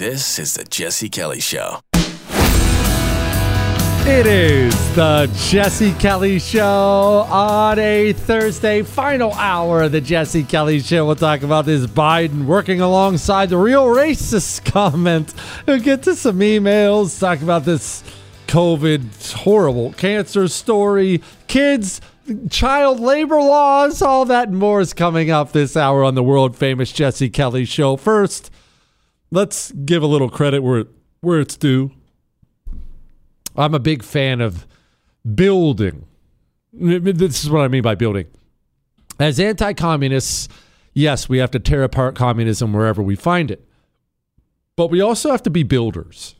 This is the Jesse Kelly Show. It is the Jesse Kelly Show on a Thursday, final hour of the Jesse Kelly Show. We'll talk about this Biden working alongside the real racist comment. We'll get to some emails, talk about this COVID horrible cancer story, kids, child labor laws, all that more is coming up this hour on the world famous Jesse Kelly Show. First, let's give a little credit where where it's due. I'm a big fan of building. This is what I mean by building. As anti-communists, yes, we have to tear apart communism wherever we find it. But we also have to be builders.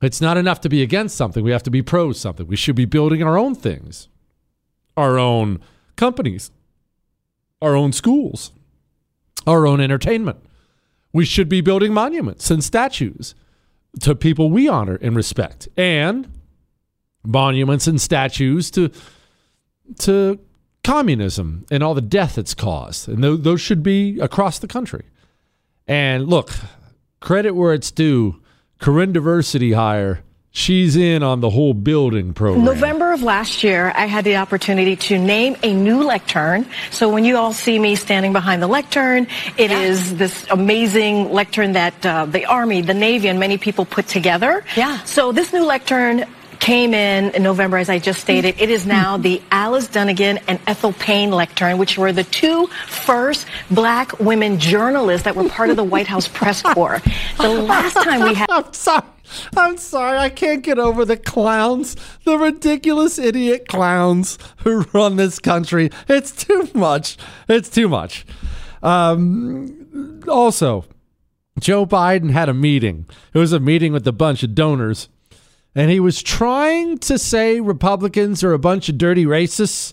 It's not enough to be against something. We have to be pro something. We should be building our own things, our own companies, our own schools, our own entertainment we should be building monuments and statues to people we honor and respect, and monuments and statues to to communism and all the death it's caused. And th- those should be across the country. And look, credit where it's due. Karine Diversity hire She's in on the whole building program. November of last year, I had the opportunity to name a new lectern. So when you all see me standing behind the lectern, it yeah. is this amazing lectern that uh, the Army, the Navy, and many people put together. Yeah. So this new lectern came in in November, as I just stated. It is now the Alice Dunnigan and Ethel Payne lectern, which were the two first black women journalists that were part of the White House press corps. The last time we had. I'm sorry. I'm sorry, I can't get over the clowns, the ridiculous idiot clowns who run this country. It's too much. It's too much. Um, also, Joe Biden had a meeting. It was a meeting with a bunch of donors, and he was trying to say Republicans are a bunch of dirty racists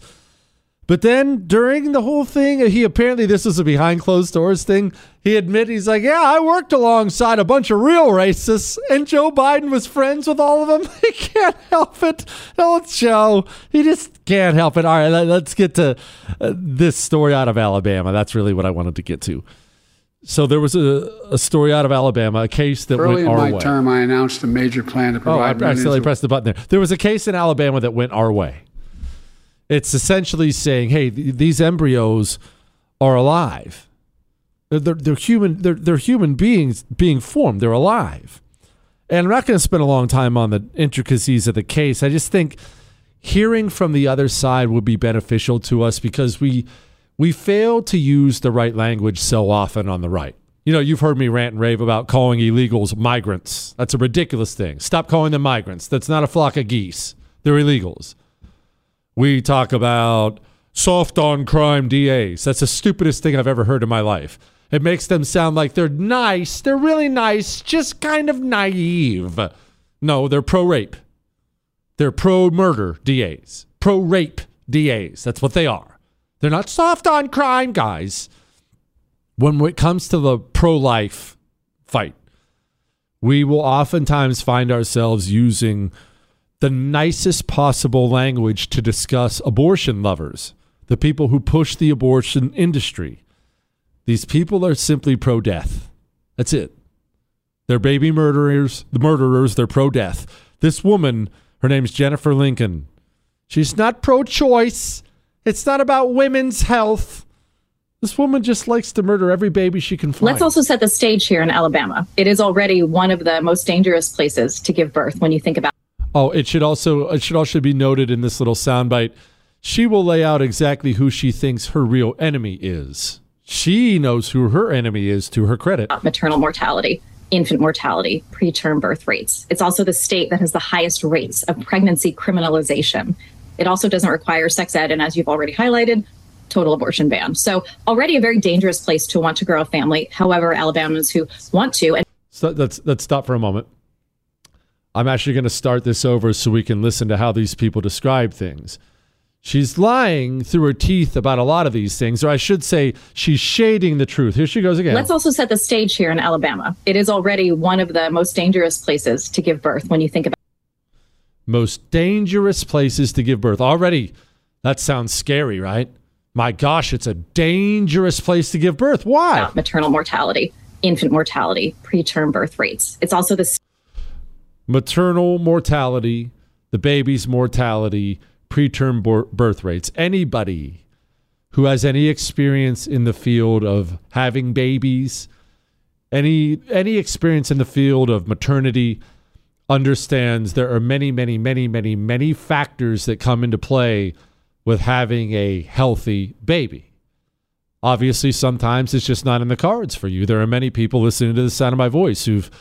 but then during the whole thing, he apparently this was a behind closed doors thing. He admitted he's like, yeah, I worked alongside a bunch of real racists, and Joe Biden was friends with all of them. he can't help it. Don't show. He just can't help it. All right, let, us get to uh, this story out of Alabama. That's really what I wanted to get to. So there was a, a story out of Alabama, a case that Early went our way. Early in my term, I announced a major plan to provide. Oh, I accidentally pressed the button there. There was a case in Alabama that went our way. It's essentially saying, hey, th- these embryos are alive. They're, they're, human. They're, they're human beings being formed. They're alive. And I'm not going to spend a long time on the intricacies of the case. I just think hearing from the other side would be beneficial to us because we we fail to use the right language so often on the right. You know, you've heard me rant and rave about calling illegals migrants. That's a ridiculous thing. Stop calling them migrants. That's not a flock of geese. They're illegals. We talk about soft on crime DAs. That's the stupidest thing I've ever heard in my life. It makes them sound like they're nice. They're really nice, just kind of naive. No, they're pro rape. They're pro murder DAs, pro rape DAs. That's what they are. They're not soft on crime guys. When it comes to the pro life fight, we will oftentimes find ourselves using the nicest possible language to discuss abortion lovers, the people who push the abortion industry. These people are simply pro death. That's it. They're baby murderers, the murderers, they're pro death. This woman, her name's Jennifer Lincoln. She's not pro choice. It's not about women's health. This woman just likes to murder every baby she can find. Let's also set the stage here in Alabama. It is already one of the most dangerous places to give birth when you think about Oh, it should also it should also be noted in this little soundbite. She will lay out exactly who she thinks her real enemy is. She knows who her enemy is to her credit. maternal mortality, infant mortality, preterm birth rates. It's also the state that has the highest rates of pregnancy criminalization. It also doesn't require sex ed, and as you've already highlighted, total abortion ban. So already a very dangerous place to want to grow a family. However, Alabamans who want to and So let's let's stop for a moment. I'm actually going to start this over so we can listen to how these people describe things. She's lying through her teeth about a lot of these things, or I should say, she's shading the truth. Here she goes again. Let's also set the stage here in Alabama. It is already one of the most dangerous places to give birth when you think about most dangerous places to give birth. Already, that sounds scary, right? My gosh, it's a dangerous place to give birth. Why? maternal mortality, infant mortality, preterm birth rates. It's also the Maternal mortality, the baby's mortality, preterm birth rates. Anybody who has any experience in the field of having babies, any any experience in the field of maternity understands there are many many many many many factors that come into play with having a healthy baby. Obviously sometimes it's just not in the cards for you. There are many people listening to the sound of my voice who've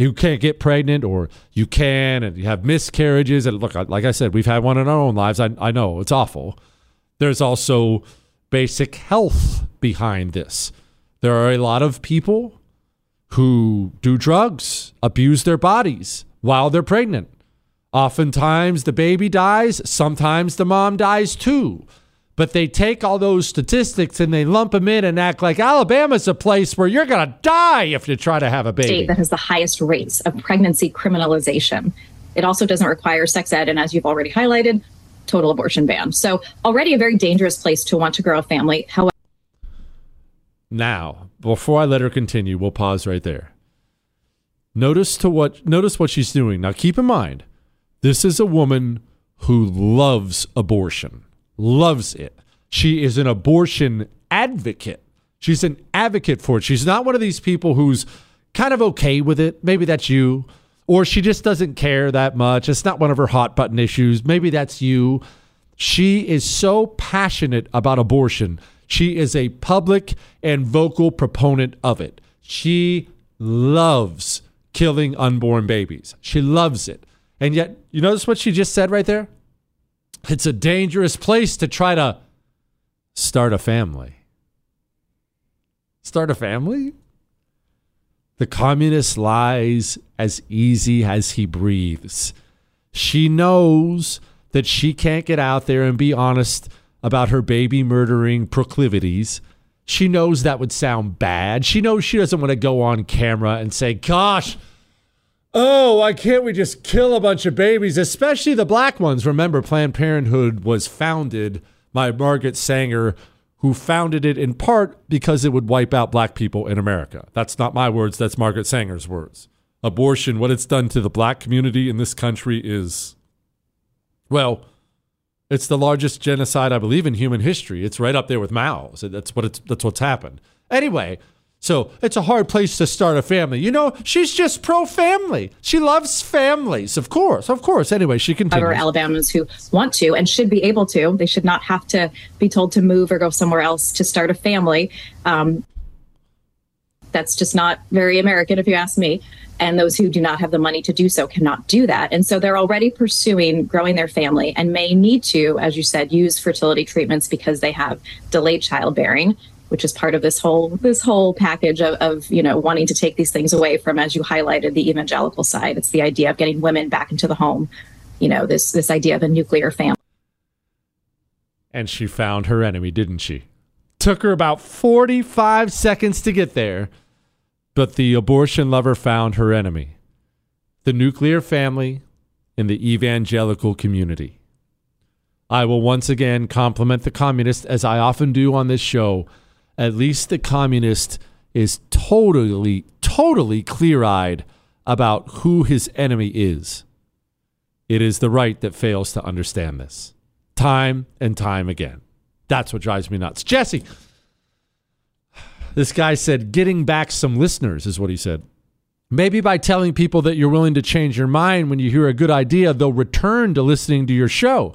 who can't get pregnant or you can and you have miscarriages. And look like i said we've had one in our own lives. I, I know it's awful. There's also basic health behind this. There are a lot of people who do drugs abuse their bodies while they're pregnant. Oftentimes the baby dies. Sometimes the mom dies too but they take all those statistics and they lump them in and act like Alabama's a place where you're going to die if you try to have a baby. state that has the highest rates of pregnancy criminalization. It also doesn't require sex ed, and as you've already highlighted, total abortion ban. So already a very dangerous place to want to grow a family. However, Now, before I let her continue, we'll pause right there. Notice to what notice what she's doing. Now keep in mind, this is a woman who loves abortion. Loves it. She is an abortion advocate. She's an advocate for it. She's not one of these people who's kind of okay with it. Maybe that's you. Or she just doesn't care that much. It's not one of her hot button issues. Maybe that's you. She is so passionate about abortion. She is a public and vocal proponent of it. She loves killing unborn babies. She loves it. And yet, you notice what she just said right there? It's a dangerous place to try to start a family. Start a family? The communist lies as easy as he breathes. She knows that she can't get out there and be honest about her baby murdering proclivities. She knows that would sound bad. She knows she doesn't want to go on camera and say, Gosh, oh, why can't we just kill a bunch of babies, especially the black ones? Remember, Planned Parenthood was founded by Margaret Sanger, who founded it in part because it would wipe out black people in America. That's not my words, that's Margaret Sanger's words. Abortion, what it's done to the black community in this country is, well, It's the largest genocide, I believe, in human history. It's right up there with Mao. So that's what it's that's what's happened. Anyway, so it's a hard place to start a family. You know, she's just pro family. She loves families, of course, of course. Anyway, she continues. However, Alabamans who want to and should be able to, they should not have to be told to move or go somewhere else to start a family. Um, that's just not very American, if you ask me. And those who do not have the money to do so cannot do that. And so they're already pursuing growing their family and may need to, as you said, use fertility treatments because they have delayed childbearing which is part of this whole this whole package of, of you know wanting to take these things away from as you highlighted the evangelical side. It's the idea of getting women back into the home you know this this idea of a nuclear family. And she found her enemy didn't she? Took her about 45 seconds to get there but the abortion lover found her enemy the nuclear family in the evangelical community. I will once again compliment the communist, as I often do on this show, at least the communist is totally, totally clear eyed about who his enemy is. It is the right that fails to understand this time and time again. That's what drives me nuts. Jesse, this guy said, getting back some listeners is what he said. Maybe by telling people that you're willing to change your mind when you hear a good idea, they'll return to listening to your show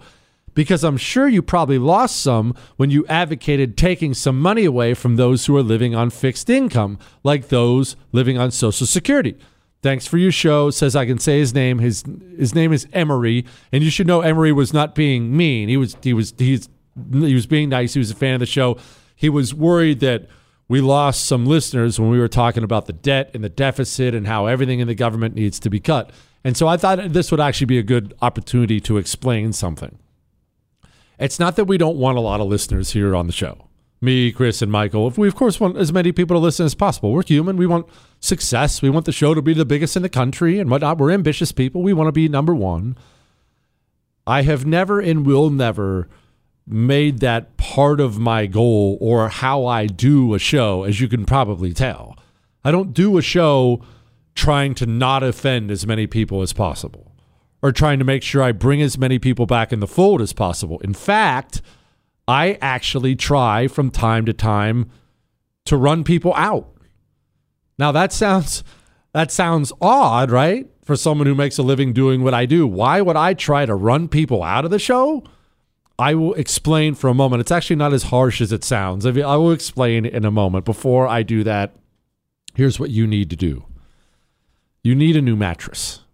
because I'm sure you probably lost some when you advocated taking some money away from those who are living on fixed income, like those living on Social Security. Thanks for your show. Says I can say his name. His his name is Emery, and you should know Emery was not being mean. He was he was he's he was being nice. He was a fan of the show. He was worried that we lost some listeners when we were talking about the debt and the deficit and how everything in the government needs to be cut. And so I thought this would actually be a good opportunity to explain something. It's not that we don't want a lot of listeners here on the show. Me, Chris, and Michael. We of course want as many people to listen as possible. We're human. We want success. We want the show to be the biggest in the country and whatnot. We're ambitious people. We want to be number one. I have never and will never made that part of my goal or how I do a show, as you can probably tell. I don't do a show trying to not offend as many people as possible or trying to make sure I bring as many people back in the fold as possible. In fact, I actually try from time to time to run people out. Now that sounds that sounds odd, right? For someone who makes a living doing what I do. Why would I try to run people out of the show? I will explain for a moment. It's actually not as harsh as it sounds. I will explain in a moment. Before I do that, here's what you need to do. You need a new mattress.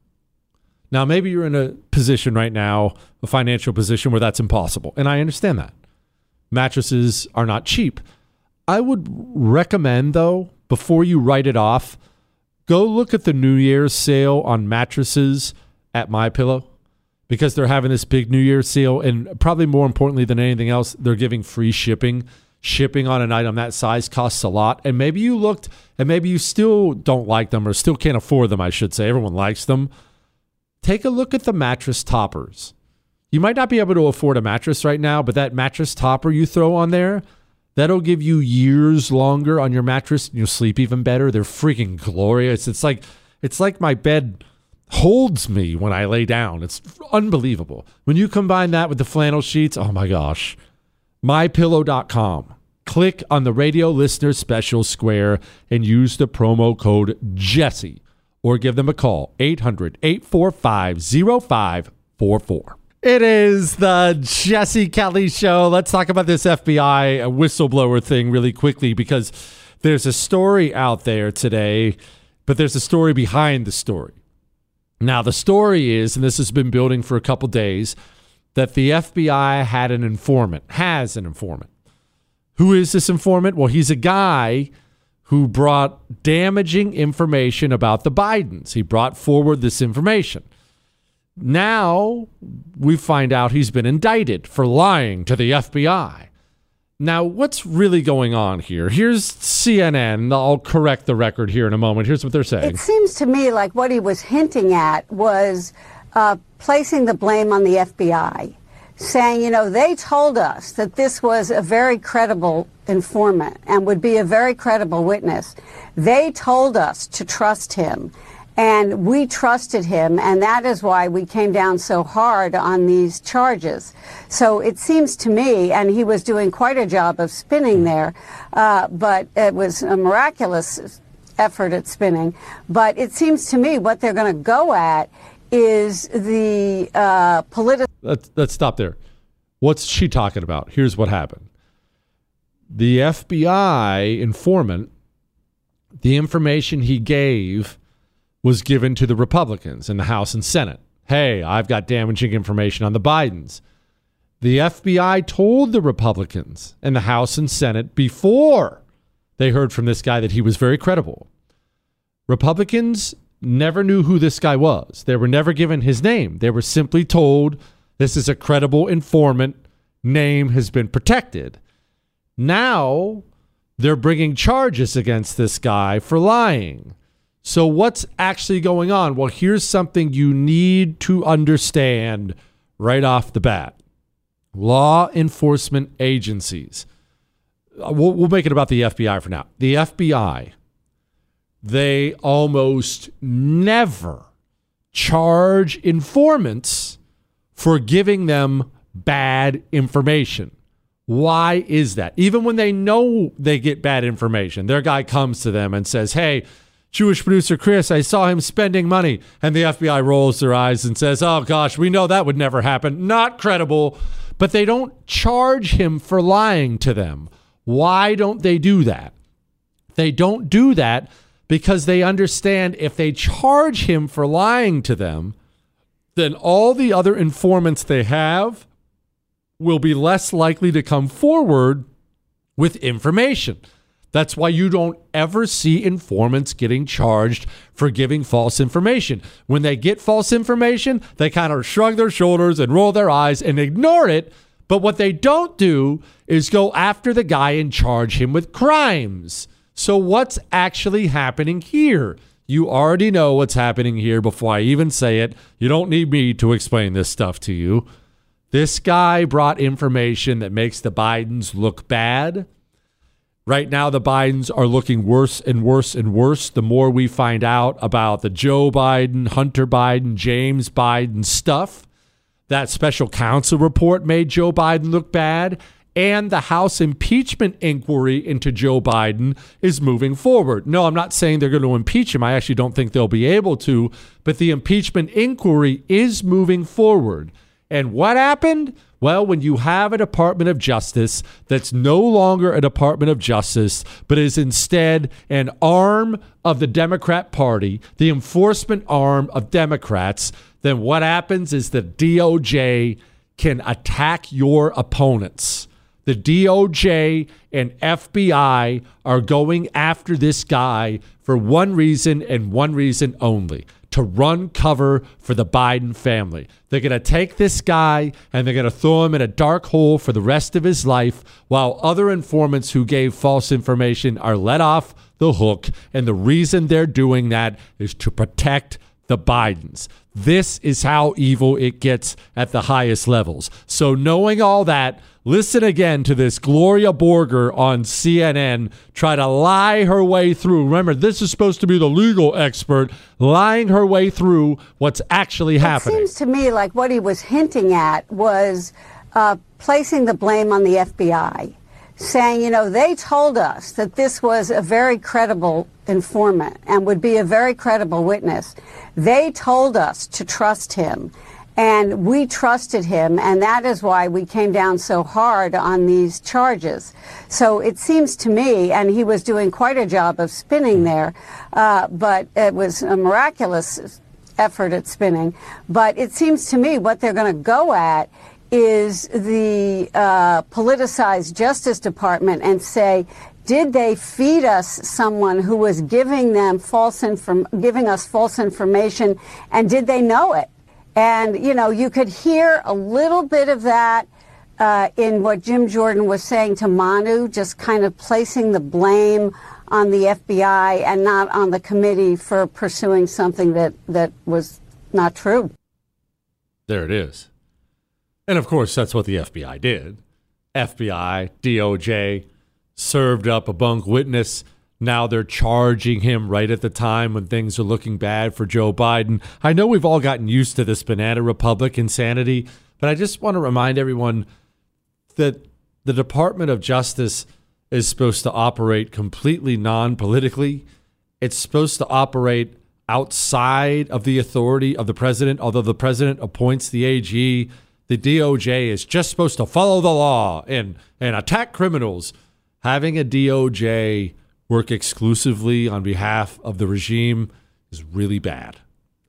Now, maybe you're in a position right now, a financial position where that's impossible. And I understand that. Mattresses are not cheap. I would recommend, though, before you write it off, go look at the New Year's sale on mattresses at My Pillow because they're having this big New Year's sale. And probably more importantly than anything else, they're giving free shipping. Shipping on an item that size costs a lot. And maybe you looked and maybe you still don't like them or still can't afford them, I should say. Everyone likes them take a look at the mattress toppers. You might not be able to afford a mattress right now, but that mattress topper you throw on there, that'll give you years longer on your mattress. And you'll sleep even better. They're freaking glorious. It's like it's like my bed holds me when I lay down. It's unbelievable. When you combine that with the flannel sheets, oh my gosh. mypillow.com. Click on the radio listener special square and use the promo code Jesse or give them a call 800 845 0544. It is the Jesse Kelly Show. Let's talk about this FBI whistleblower thing really quickly because there's a story out there today, but there's a story behind the story. Now, the story is, and this has been building for a couple days, that the FBI had an informant, has an informant. Who is this informant? Well, he's a guy who brought damaging information about the Bidens. He brought forward this information. Now we find out he's been indicted for lying to the FBI. Now, what's really going on here? Here's CNN. I'll correct the record here in a moment. Here's what they're saying. It seems to me like what he was hinting at was uh, placing the blame on the FBI saying, you know, they told us that this was a very credible informant and would be a very credible witness. They told us to trust him. And we trusted him, and that is why we came down so hard on these charges. So it seems to me, and he was doing quite a job of spinning there, uh, but it was a miraculous effort at spinning. But it seems to me what they're going to go at is the uh, political. Let's, let's stop there. What's she talking about? Here's what happened the FBI informant, the information he gave was given to the Republicans in the House and Senate. Hey, I've got damaging information on the Bidens. The FBI told the Republicans in the House and Senate before they heard from this guy that he was very credible. Republicans never knew who this guy was. They were never given his name. They were simply told this is a credible informant. Name has been protected. Now they're bringing charges against this guy for lying. So, what's actually going on? Well, here's something you need to understand right off the bat law enforcement agencies. Uh, we'll, we'll make it about the FBI for now. The FBI, they almost never charge informants for giving them bad information. Why is that? Even when they know they get bad information, their guy comes to them and says, Hey, Jewish producer Chris, I saw him spending money. And the FBI rolls their eyes and says, Oh gosh, we know that would never happen. Not credible. But they don't charge him for lying to them. Why don't they do that? They don't do that because they understand if they charge him for lying to them, then all the other informants they have will be less likely to come forward with information. That's why you don't ever see informants getting charged for giving false information. When they get false information, they kind of shrug their shoulders and roll their eyes and ignore it. But what they don't do is go after the guy and charge him with crimes. So, what's actually happening here? You already know what's happening here before I even say it. You don't need me to explain this stuff to you. This guy brought information that makes the Bidens look bad Right now, the Bidens are looking worse and worse and worse the more we find out about the Joe Biden, Hunter Biden, James Biden stuff. That special counsel report made Joe Biden look bad. And the House impeachment inquiry into Joe Biden is moving forward. No, I'm not saying they're going to impeach him. I actually don't think they'll be able to. But the impeachment inquiry is moving forward. And what happened? Well, when you have a Department of Justice that's no longer a Department of Justice, but is instead an arm of the Democrat Party, the enforcement arm of Democrats, then what happens is the DOJ can attack your opponents. The DOJ and FBI are going after this guy for one reason and one reason only to run cover for the Biden family. They're going to take this guy and they're going to throw him in a dark hole for the rest of his life while other informants who gave false information are let off the hook. And the reason they're doing that is to protect the Bidens. This is how evil it gets at the highest levels. So, knowing all that, listen again to this Gloria Borger on CNN try to lie her way through. Remember, this is supposed to be the legal expert lying her way through what's actually happening. It seems to me like what he was hinting at was uh, placing the blame on the FBI saying, you know, they told us that this was a very credible informant and would be a very credible witness. They told us to trust him. And we trusted him, and that is why we came down so hard on these charges. So it seems to me, and he was doing quite a job of spinning there, uh, but it was a miraculous effort at spinning. But it seems to me what they're going to go at is the uh, politicized Justice Department and say, did they feed us someone who was giving them false inform- giving us false information, and did they know it? And you know, you could hear a little bit of that uh, in what Jim Jordan was saying to Manu, just kind of placing the blame on the FBI and not on the committee for pursuing something that that was not true. There it is. And of course, that's what the FBI did. FBI, DOJ served up a bunk witness, Now they're charging him right at the time when things are looking bad for Joe Biden. I know we've all gotten used to this banana republic insanity, but I just want to remind everyone that the Department of Justice is supposed to operate completely non politically. It's supposed to operate outside of the authority of the president, although the president appoints the AG. The DOJ is just supposed to follow the law and, and attack criminals. Having a DOJ work exclusively on behalf of the regime is really bad.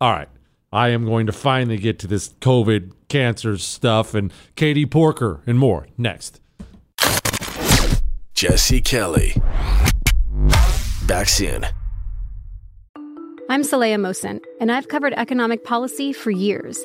All right. I am going to finally get to this COVID cancer stuff and Katie Porker and more next. Jesse Kelly. Back soon. I'm Saleha Mohsin, and I've covered economic policy for years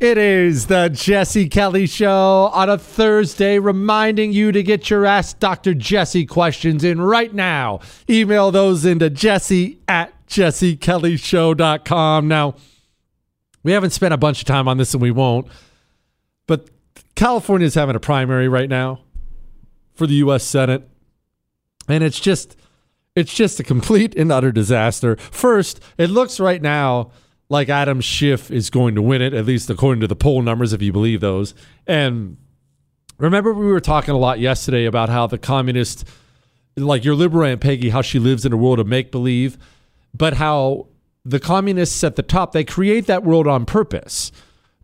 It is the Jesse Kelly Show on a Thursday, reminding you to get your Ask Dr. Jesse questions in right now. Email those into jesse at jessekellyshow.com. Now, we haven't spent a bunch of time on this and we won't, but California is having a primary right now for the U.S. Senate. And it's just, it's just a complete and utter disaster. First, it looks right now like Adam Schiff is going to win it, at least according to the poll numbers, if you believe those. And remember, we were talking a lot yesterday about how the communist, like your liberal Aunt Peggy, how she lives in a world of make believe, but how the communists at the top, they create that world on purpose.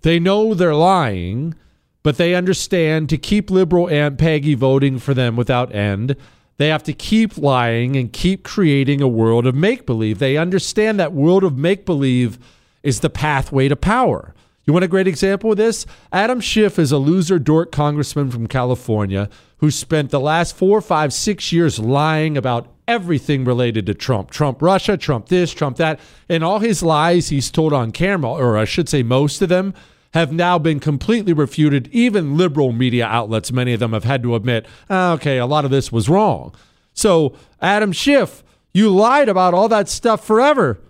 They know they're lying, but they understand to keep liberal Aunt Peggy voting for them without end. They have to keep lying and keep creating a world of make believe. They understand that world of make believe is the pathway to power. You want a great example of this? Adam Schiff is a loser dork congressman from California who spent the last four, five, six years lying about everything related to Trump. Trump Russia, Trump this, Trump that. And all his lies he's told on camera, or I should say most of them, have now been completely refuted. Even liberal media outlets, many of them have had to admit, oh, okay, a lot of this was wrong. So, Adam Schiff, you lied about all that stuff forever.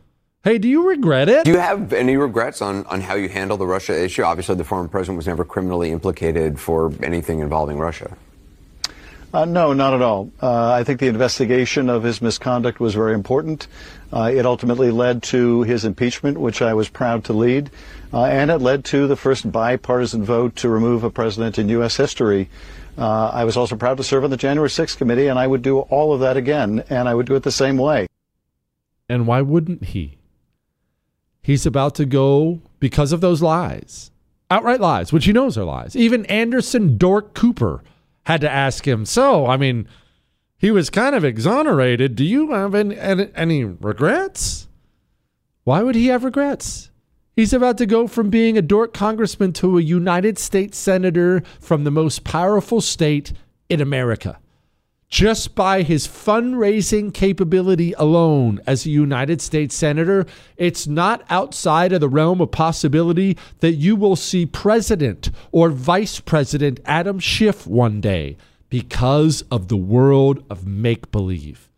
Hey, do you regret it? Do you have any regrets on, on how you handle the Russia issue? Obviously, the former president was never criminally implicated for anything involving Russia. Uh, no, not at all. Uh, I think the investigation of his misconduct was very important. Uh, it ultimately led to his impeachment, which I was proud to lead, uh, and it led to the first bipartisan vote to remove a president in U.S. history. Uh, I was also proud to serve on the January 6th committee, and I would do all of that again, and I would do it the same way. And why wouldn't he? He's about to go because of those lies, outright lies, which he knows are lies. Even Anderson Dork Cooper had to ask him. So, I mean, he was kind of exonerated. Do you have any, any, any regrets? Why would he have regrets? He's about to go from being a dork congressman to a United States senator from the most powerful state in America just by his fundraising capability alone as a United States Senator, it's not outside of the realm of possibility that you will see President or Vice President Adam Schiff one day because of the world of make believe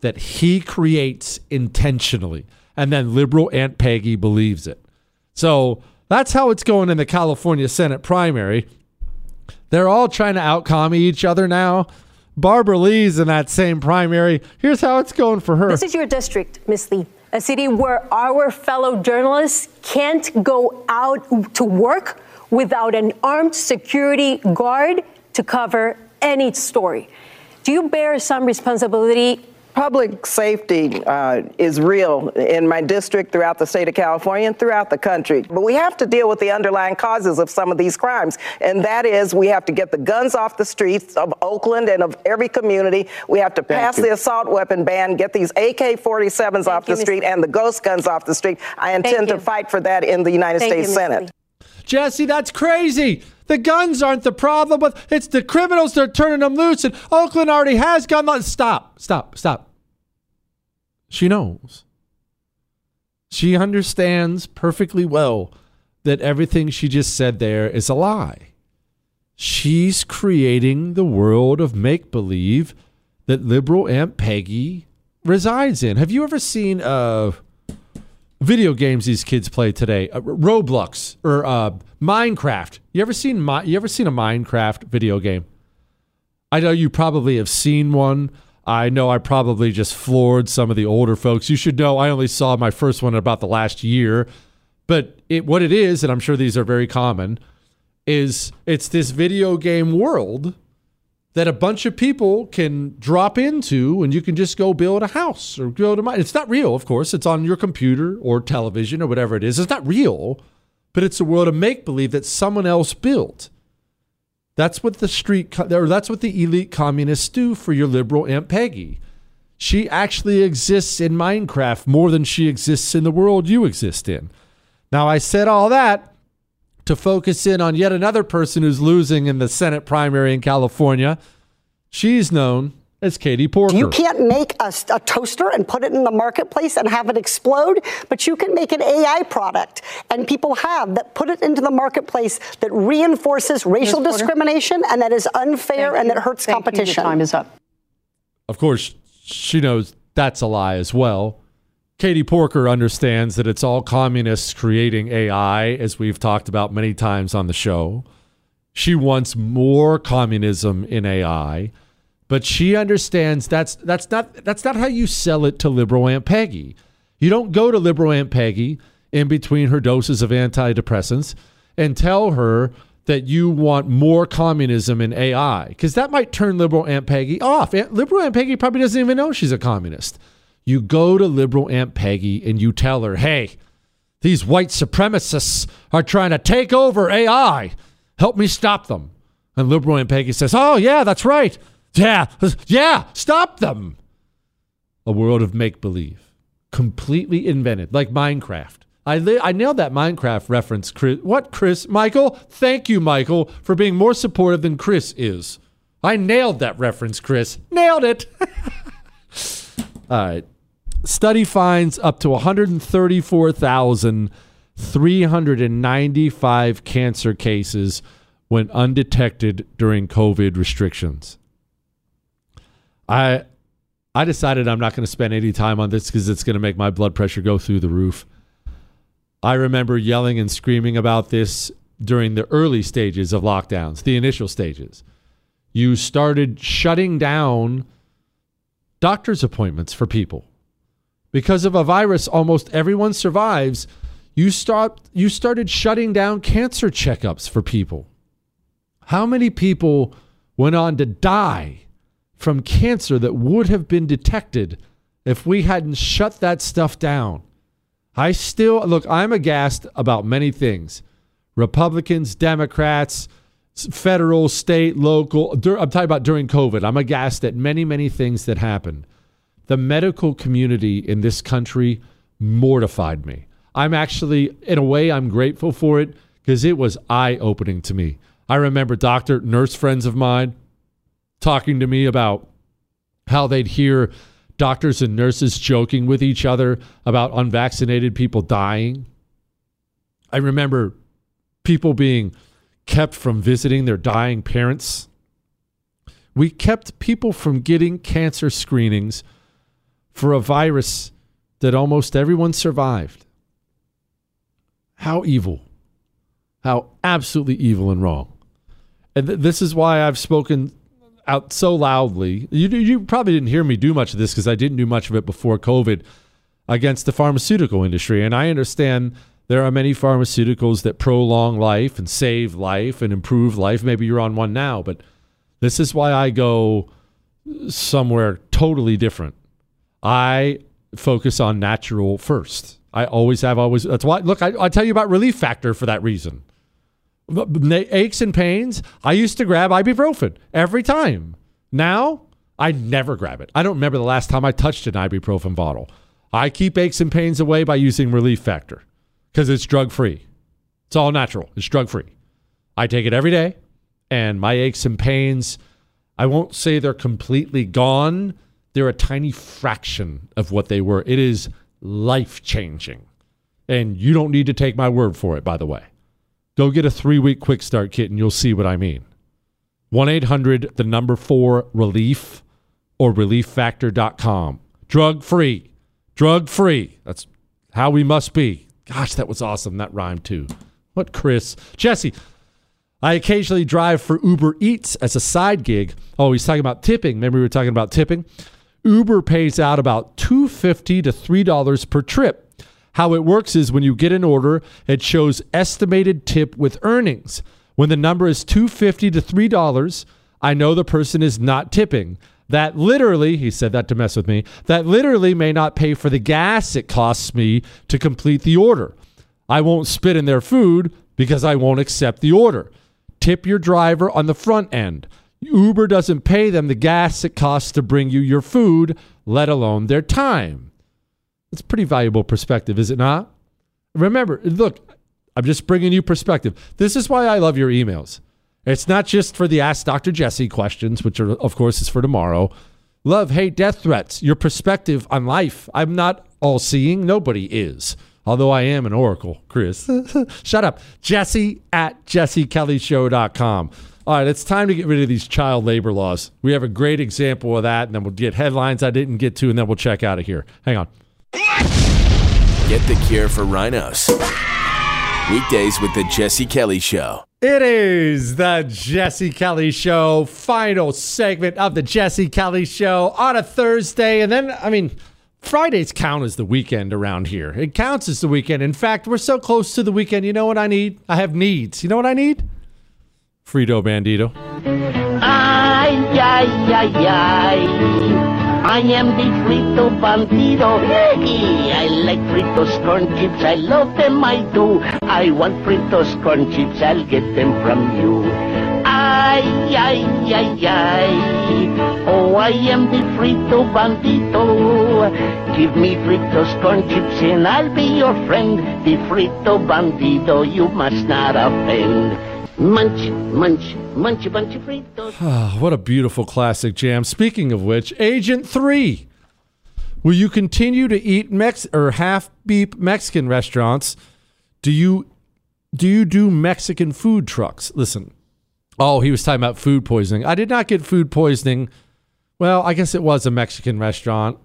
that he creates intentionally. And then liberal Aunt Peggy believes it. So that's how it's going in the California Senate primary. They're all trying to outcommie each other now. Barbara Lee's in that same primary. Here's how it's going for her. This is your district, Miss Lee, a city where our fellow journalists can't go out to work without an armed security guard to cover any story. Do you bear some responsibility public safety uh, is real in my district, throughout the state of California, and throughout the country. But we have to deal with the underlying causes of some of these crimes, and that is we have to get the guns off the streets of Oakland and of every community. We have to pass the assault weapon ban, get these AK-47s off the street, and the ghost guns off the street. I intend to fight for that in the United Thank States you, Senate. Jesse, that's crazy. The guns aren't the problem, but it's the criminals that are turning them loose. And Oakland already has gun laws. Stop, stop, stop. She knows. She understands perfectly well that everything she just said there is a lie. She's creating the world of make believe that liberal Aunt Peggy resides in. Have you ever seen uh, video games these kids play today? Uh, Roblox or uh, Minecraft. You ever seen Mi- you ever seen a Minecraft video game? I know you probably have seen one. I know I probably just floored some of the older folks. You should know I only saw my first one about the last year. But it, what it is, and I'm sure these are very common, is it's this video game world that a bunch of people can drop into and you can just go build a house or go to mine. It's not real, of course. It's on your computer or television or whatever it is. It's not real, but it's a world of make believe that someone else built. That's what the street or that's what the elite communists do for your liberal Aunt Peggy. She actually exists in Minecraft more than she exists in the world you exist in. Now I said all that to focus in on yet another person who's losing in the Senate primary in California. She's known as Katie Porker. You can't make a, a, toaster and put it in the marketplace and have it explode, but you can make an AI product, and people have that put it into the marketplace that reinforces racial discrimination and that is unfair Thank and you. that hurts Thank you. competition. Your time is up. Of course, she knows that's a lie as well. Katie Porker understands that it's all communists creating AI, as we've talked about many times on the show. She wants more communism in AI, but she understands that's that's not that's not how you sell it to liberal Aunt Peggy. You don't go to liberal Aunt Peggy in between her doses of antidepressants and tell her that you want more communism in AI because that might turn liberal Aunt Peggy off. Aunt, liberal Aunt Peggy probably doesn't even know she's a communist. You go to liberal Aunt Peggy and you tell her, hey, these white supremacists are trying to take over AI. Help me stop them. And liberal Aunt Peggy says, oh, yeah, that's right. Yeah, yeah, stop them. A world of make believe, completely invented, like Minecraft. I, li- I nailed that Minecraft reference, Chris. What, Chris? Michael? Thank you, Michael, for being more supportive than Chris is. I nailed that reference, Chris. Nailed it. All right. Study finds up to 134,395 cancer cases went undetected during COVID restrictions. I I decided I'm not going to spend any time on this because it's going to make my blood pressure go through the roof. I remember yelling and screaming about this during the early stages of lockdowns, the initial stages. You started shutting down doctor's appointments for people. Because of a virus almost everyone survives, you start you started shutting down cancer checkups for people. How many people went on to die from cancer that would have been detected if we hadn't shut that stuff down? I still look, I'm aghast about many things. Republicans, Democrats, federal, state, local. I'm talking about during COVID. I'm aghast at many, many things that happened. The medical community in this country mortified me. I'm actually, in a way, I'm grateful for it because it was eye opening to me. I remember doctor, nurse friends of mine talking to me about how they'd hear doctors and nurses joking with each other about unvaccinated people dying. I remember people being kept from visiting their dying parents. We kept people from getting cancer screenings for a virus that almost everyone survived. How evil. How absolutely evil and wrong. And th- this is why I've spoken out so loudly. You, you probably didn't hear me do much of this because I didn't do much of it before COVID against the pharmaceutical industry. And I understand there are many pharmaceuticals that prolong life and save life and improve life. Maybe you're on one now, but this is why I go somewhere totally different. I focus on natural first. I always have always. That's why. Look, I, I tell you about Relief Factor for that reason aches and pains, I used to grab ibuprofen every time. Now, I never grab it. I don't remember the last time I touched an ibuprofen bottle. I keep aches and pains away by using Relief Factor because it's drug free. It's all natural, it's drug free. I take it every day, and my aches and pains, I won't say they're completely gone. They're a tiny fraction of what they were. It is life changing. And you don't need to take my word for it, by the way. Go get a three week quick start kit and you'll see what I mean. 1 800, the number four relief or relieffactor.com. Drug free. Drug free. That's how we must be. Gosh, that was awesome. That rhymed too. What, Chris? Jesse, I occasionally drive for Uber Eats as a side gig. Oh, he's talking about tipping. Remember, we were talking about tipping? Uber pays out about $2.50 to $3 per trip. How it works is when you get an order, it shows estimated tip with earnings. When the number is 250 to $3, I know the person is not tipping. That literally, he said that to mess with me, that literally may not pay for the gas it costs me to complete the order. I won't spit in their food because I won't accept the order. Tip your driver on the front end. Uber doesn't pay them the gas it costs to bring you your food, let alone their time. It's pretty valuable perspective, is it not? Remember, look, I'm just bringing you perspective. This is why I love your emails. It's not just for the Ask Dr. Jesse questions, which are, of course, is for tomorrow. Love, hate, death threats, your perspective on life. I'm not all seeing. Nobody is. Although I am an oracle, Chris. Shut up. Jesse at jessekellyshow.com. All right, it's time to get rid of these child labor laws. We have a great example of that, and then we'll get headlines I didn't get to, and then we'll check out of here. Hang on. Get the cure for rhinos. Weekdays with the Jesse Kelly Show. It is the Jesse Kelly Show, final segment of the Jesse Kelly Show on a Thursday. And then, I mean, Fridays count as the weekend around here. It counts as the weekend. In fact, we're so close to the weekend. You know what I need? I have needs. You know what I need? Frito Bandito. Ay, ay, ay, ay. I am the frito Bandito. Hey, I like fritos corn chips. I love them, I do. I want fritos corn chips. I'll get them from you. Ay, ay, ay, ay. Oh, I am the frito bandito. Give me fritos corn chips and I'll be your friend. The frito Bandito, you must not offend. Munch, munch, munch bunch of fritos. Ah, what a beautiful classic jam. Speaking of which, Agent 3. Will you continue to eat Mex or half beep Mexican restaurants? Do you do you do Mexican food trucks? Listen. Oh, he was talking about food poisoning. I did not get food poisoning. Well, I guess it was a Mexican restaurant.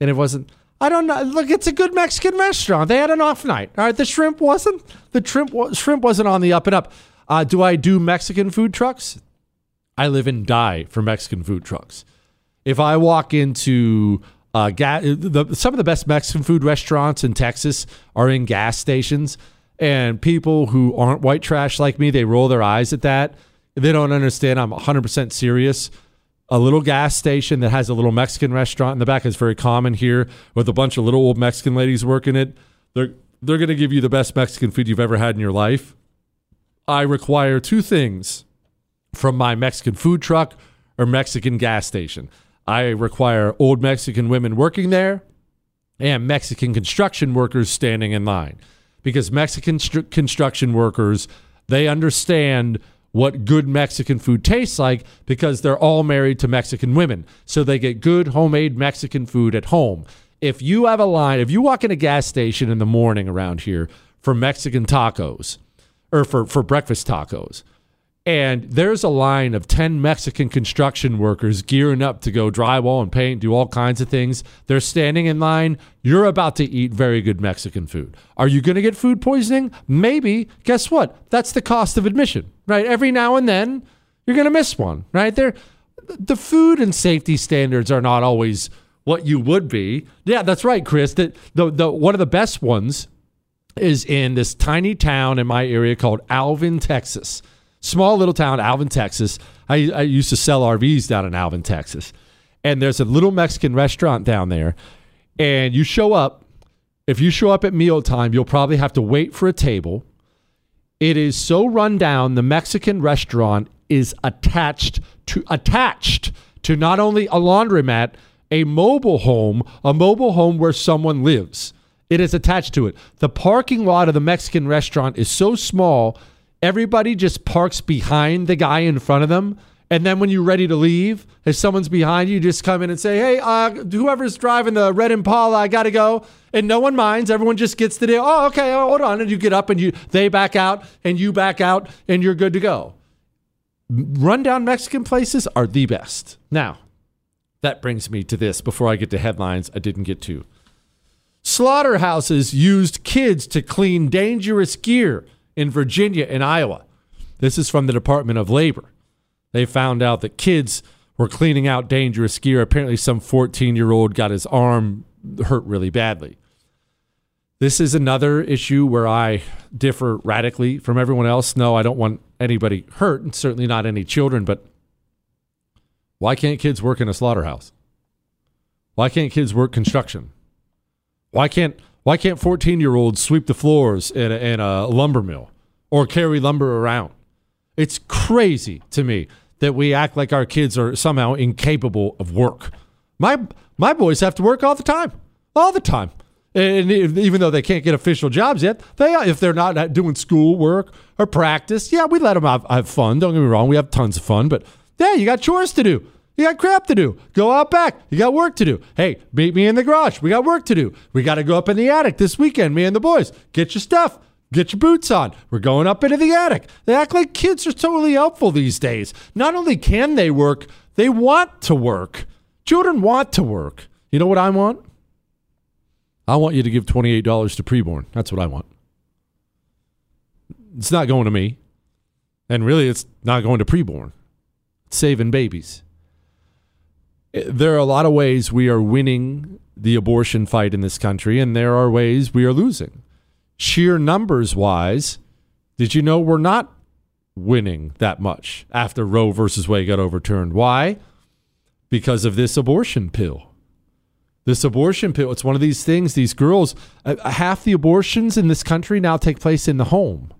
And it wasn't I don't know. Look, it's a good Mexican restaurant. They had an off night. All right, the shrimp wasn't. The shrimp shrimp wasn't on the up and up. Uh, do I do Mexican food trucks? I live and die for Mexican food trucks. If I walk into uh, ga- the, some of the best Mexican food restaurants in Texas are in gas stations, and people who aren't white trash like me, they roll their eyes at that. They don't understand. I'm 100% serious. A little gas station that has a little Mexican restaurant in the back is very common here, with a bunch of little old Mexican ladies working it. They're they're going to give you the best Mexican food you've ever had in your life. I require two things from my Mexican food truck or Mexican gas station. I require old Mexican women working there and Mexican construction workers standing in line because Mexican stru- construction workers they understand what good Mexican food tastes like because they're all married to Mexican women. So they get good homemade Mexican food at home. If you have a line, if you walk in a gas station in the morning around here for Mexican tacos, or for, for breakfast tacos. And there's a line of 10 Mexican construction workers gearing up to go drywall and paint, do all kinds of things. They're standing in line. You're about to eat very good Mexican food. Are you going to get food poisoning? Maybe. Guess what? That's the cost of admission, right? Every now and then, you're going to miss one, right? There, the food and safety standards are not always what you would be. Yeah, that's right, Chris. That the, the one of the best ones is in this tiny town in my area called Alvin, Texas. Small little town, Alvin, Texas. I, I used to sell RVs down in Alvin, Texas. And there's a little Mexican restaurant down there. And you show up, if you show up at mealtime, you'll probably have to wait for a table. It is so run down, the Mexican restaurant is attached to attached to not only a laundromat, a mobile home, a mobile home where someone lives. It is attached to it. The parking lot of the Mexican restaurant is so small, everybody just parks behind the guy in front of them. And then when you're ready to leave, if someone's behind you, you just come in and say, hey, uh, whoever's driving the red Impala, I got to go. And no one minds. Everyone just gets the. Oh, okay, oh, hold on. And you get up and you they back out and you back out and you're good to go. Rundown Mexican places are the best. Now, that brings me to this before I get to headlines I didn't get to. Slaughterhouses used kids to clean dangerous gear in Virginia and Iowa. This is from the Department of Labor. They found out that kids were cleaning out dangerous gear. Apparently, some 14 year old got his arm hurt really badly. This is another issue where I differ radically from everyone else. No, I don't want anybody hurt, and certainly not any children, but why can't kids work in a slaughterhouse? Why can't kids work construction? Why can't why can't 14 year olds sweep the floors in a, in a lumber mill or carry lumber around? It's crazy to me that we act like our kids are somehow incapable of work. My my boys have to work all the time, all the time. And even though they can't get official jobs yet, they if they're not uh, doing school work or practice, yeah, we let them have, have fun. Don't get me wrong, we have tons of fun, but yeah, you got chores to do. You got crap to do. Go out back. You got work to do. Hey, meet me in the garage. We got work to do. We got to go up in the attic this weekend, me and the boys. Get your stuff. Get your boots on. We're going up into the attic. They act like kids are totally helpful these days. Not only can they work, they want to work. Children want to work. You know what I want? I want you to give $28 to preborn. That's what I want. It's not going to me. And really, it's not going to preborn. It's saving babies. There are a lot of ways we are winning the abortion fight in this country, and there are ways we are losing. Sheer numbers wise, did you know we're not winning that much after Roe versus Wade got overturned? Why? Because of this abortion pill. This abortion pill, it's one of these things, these girls, uh, half the abortions in this country now take place in the home.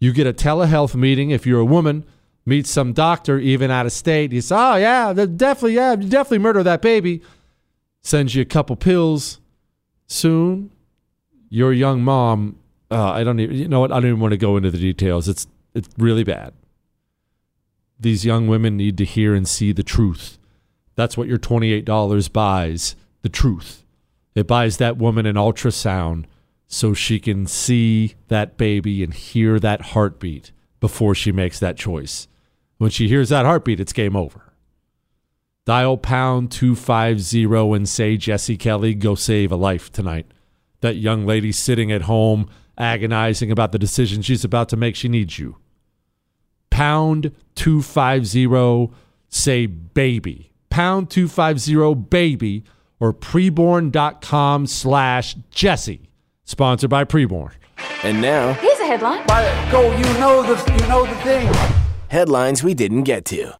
You get a telehealth meeting if you're a woman meet some doctor, even out of state. He says, "Oh yeah, definitely, yeah, you definitely murder that baby." Sends you a couple pills. Soon, your young mom. Uh, I don't even. You know what? I don't even want to go into the details. It's it's really bad. These young women need to hear and see the truth. That's what your twenty-eight dollars buys. The truth. It buys that woman an ultrasound so she can see that baby and hear that heartbeat before she makes that choice. When she hears that heartbeat, it's game over. Dial pound 250 and say, Jesse Kelly, go save a life tonight. That young lady sitting at home agonizing about the decision she's about to make, she needs you. Pound 250, say baby. Pound 250 baby or preborn.com slash Jesse. Sponsored by Preborn. And now, here's a headline. Go, you know the you know the thing headlines we didn't get to.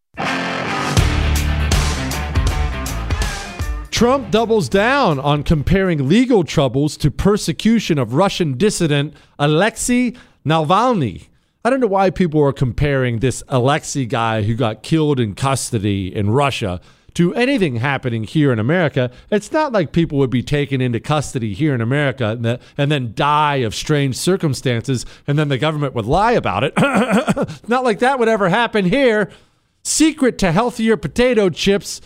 Trump doubles down on comparing legal troubles to persecution of Russian dissident Alexei Navalny. I don't know why people are comparing this Alexei guy who got killed in custody in Russia to anything happening here in America. It's not like people would be taken into custody here in America and, the, and then die of strange circumstances, and then the government would lie about it. not like that would ever happen here. Secret to healthier potato chips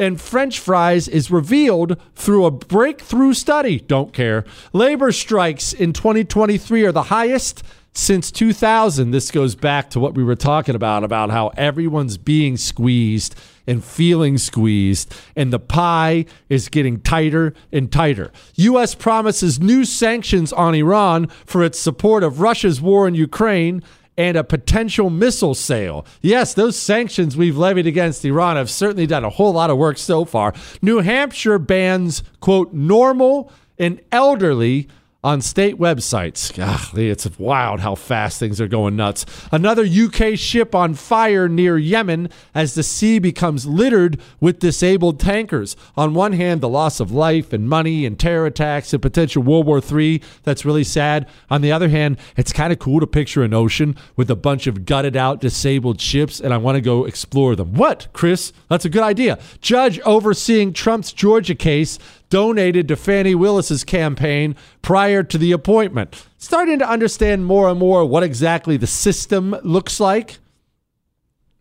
and French fries is revealed through a breakthrough study. Don't care. Labor strikes in 2023 are the highest since 2000. This goes back to what we were talking about about how everyone's being squeezed and feeling squeezed, and the pie is getting tighter and tighter. U.S. promises new sanctions on Iran for its support of Russia's war in Ukraine and a potential missile sale. Yes, those sanctions we've levied against Iran have certainly done a whole lot of work so far. New Hampshire bans, quote, normal and elderly on state websites. Golly, it's wild how fast things are going nuts. Another UK ship on fire near Yemen as the sea becomes littered with disabled tankers. On one hand, the loss of life and money and terror attacks and potential World War III. That's really sad. On the other hand, it's kind of cool to picture an ocean with a bunch of gutted out disabled ships, and I want to go explore them. What, Chris? That's a good idea. Judge overseeing Trump's Georgia case donated to Fani Willis's campaign prior to the appointment. Starting to understand more and more what exactly the system looks like.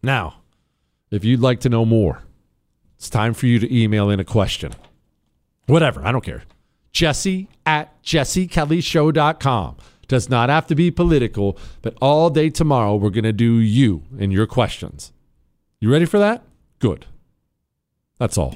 Now, if you'd like to know more, it's time for you to email in a question. Whatever, I don't care. Jesse at jessekellyshow.com. Does not have to be political, but all day tomorrow we're going to do you and your questions. You ready for that? Good. That's all.